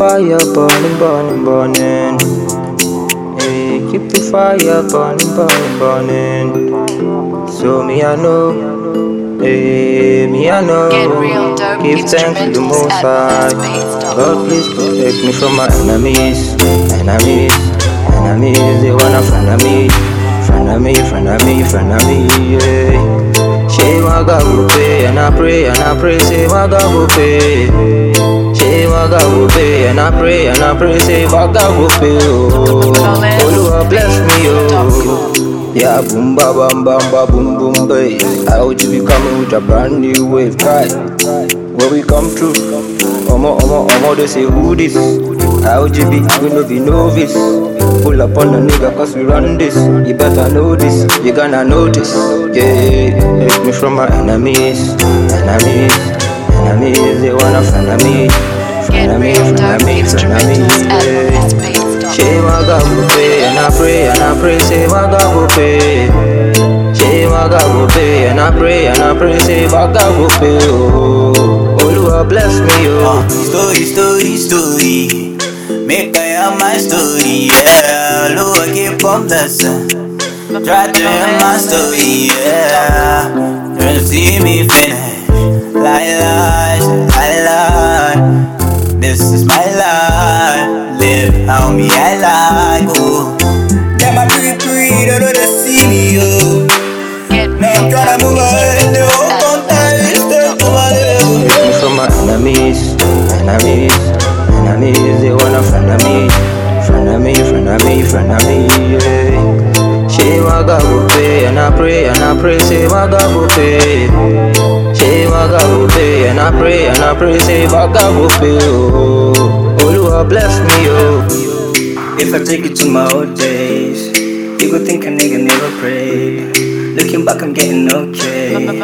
fire burning, burning, burning. Hey, keep the fire burning, burning, burning. So me I know, hey, me I know. Give thanks to the Most High. God please protect me from my enemies, enemies, enemies. They wanna friend of me, friend of me, friend of me, friend of me. Yeah. Say my God will pay, and I pray, and I pray, say my God will pay. Say my God will pay, and I pray, and I pray, say God will pay. Oh, Lord bless me, oh. Yeah, boom, ba, bam, bam, ba, boom, boom, bay. How would you be coming with a brand new wave? Cry. Where we come through. Omo, omo, omo, they say who this? How would you be? We no be novice. Pull up on a nigga cause we run this. You better know this. You gonna notice. Yeah, take me from my enemies. Enemies. Enemies. They wanna friend me. Friend Get of me, real friend dope me, friend me. instrumentals at Yeah. fastbeats.com. Say my God will pay, and I pray, and I pray, say my God will pay. Say my God will pay, and I pray, and I pray, say my God will pay. Oh, Lord bless me, Uh, oh. story, story, story. Make I have my story, yeah. Lord, keep on blessing. Try to hear my story, yeah. Try to see me finish. Lie, lie, I oh. Them a pre pre, don't know they see me, oh. Now I'm tryna move ahead, the whole instrumentals contact at is stuck to my level. Me from my enemies, enemies, enemies. They wanna friend of me, friend of me, friend of me, friend of me. Yeah. My God will pay, and I pray, and I pray, say God will pay. My God will pay, and I pray, and I pray, say God will pay. Oh, oh Lord bless me, oh. If I take you to my old days, you would think a nigga never prayed. Looking back, I'm getting okay. I'm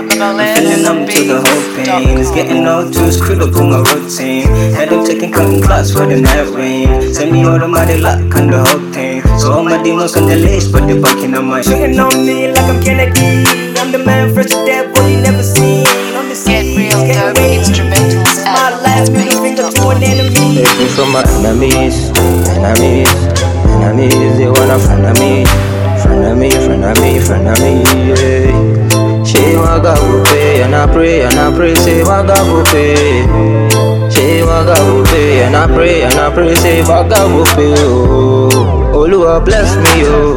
feeling numb to the whole pain. It's getting all too screwed up on my routine. Head up taking cutting class for the night rain. Send me automatic lock on the whole thing. So all my demons on the list, but they're fucking on my Shooting on me like I'm Kennedy. I'm the man fresh to death, enemies, enemies, enemies. They wanna friend of me, friend of me, friend of me, friend of me. Yeah. God will pay, and I pray, and I pray, say. Say my God will pay, and I pray, and I pray, say pay. Oh, oh Lord bless me, oh.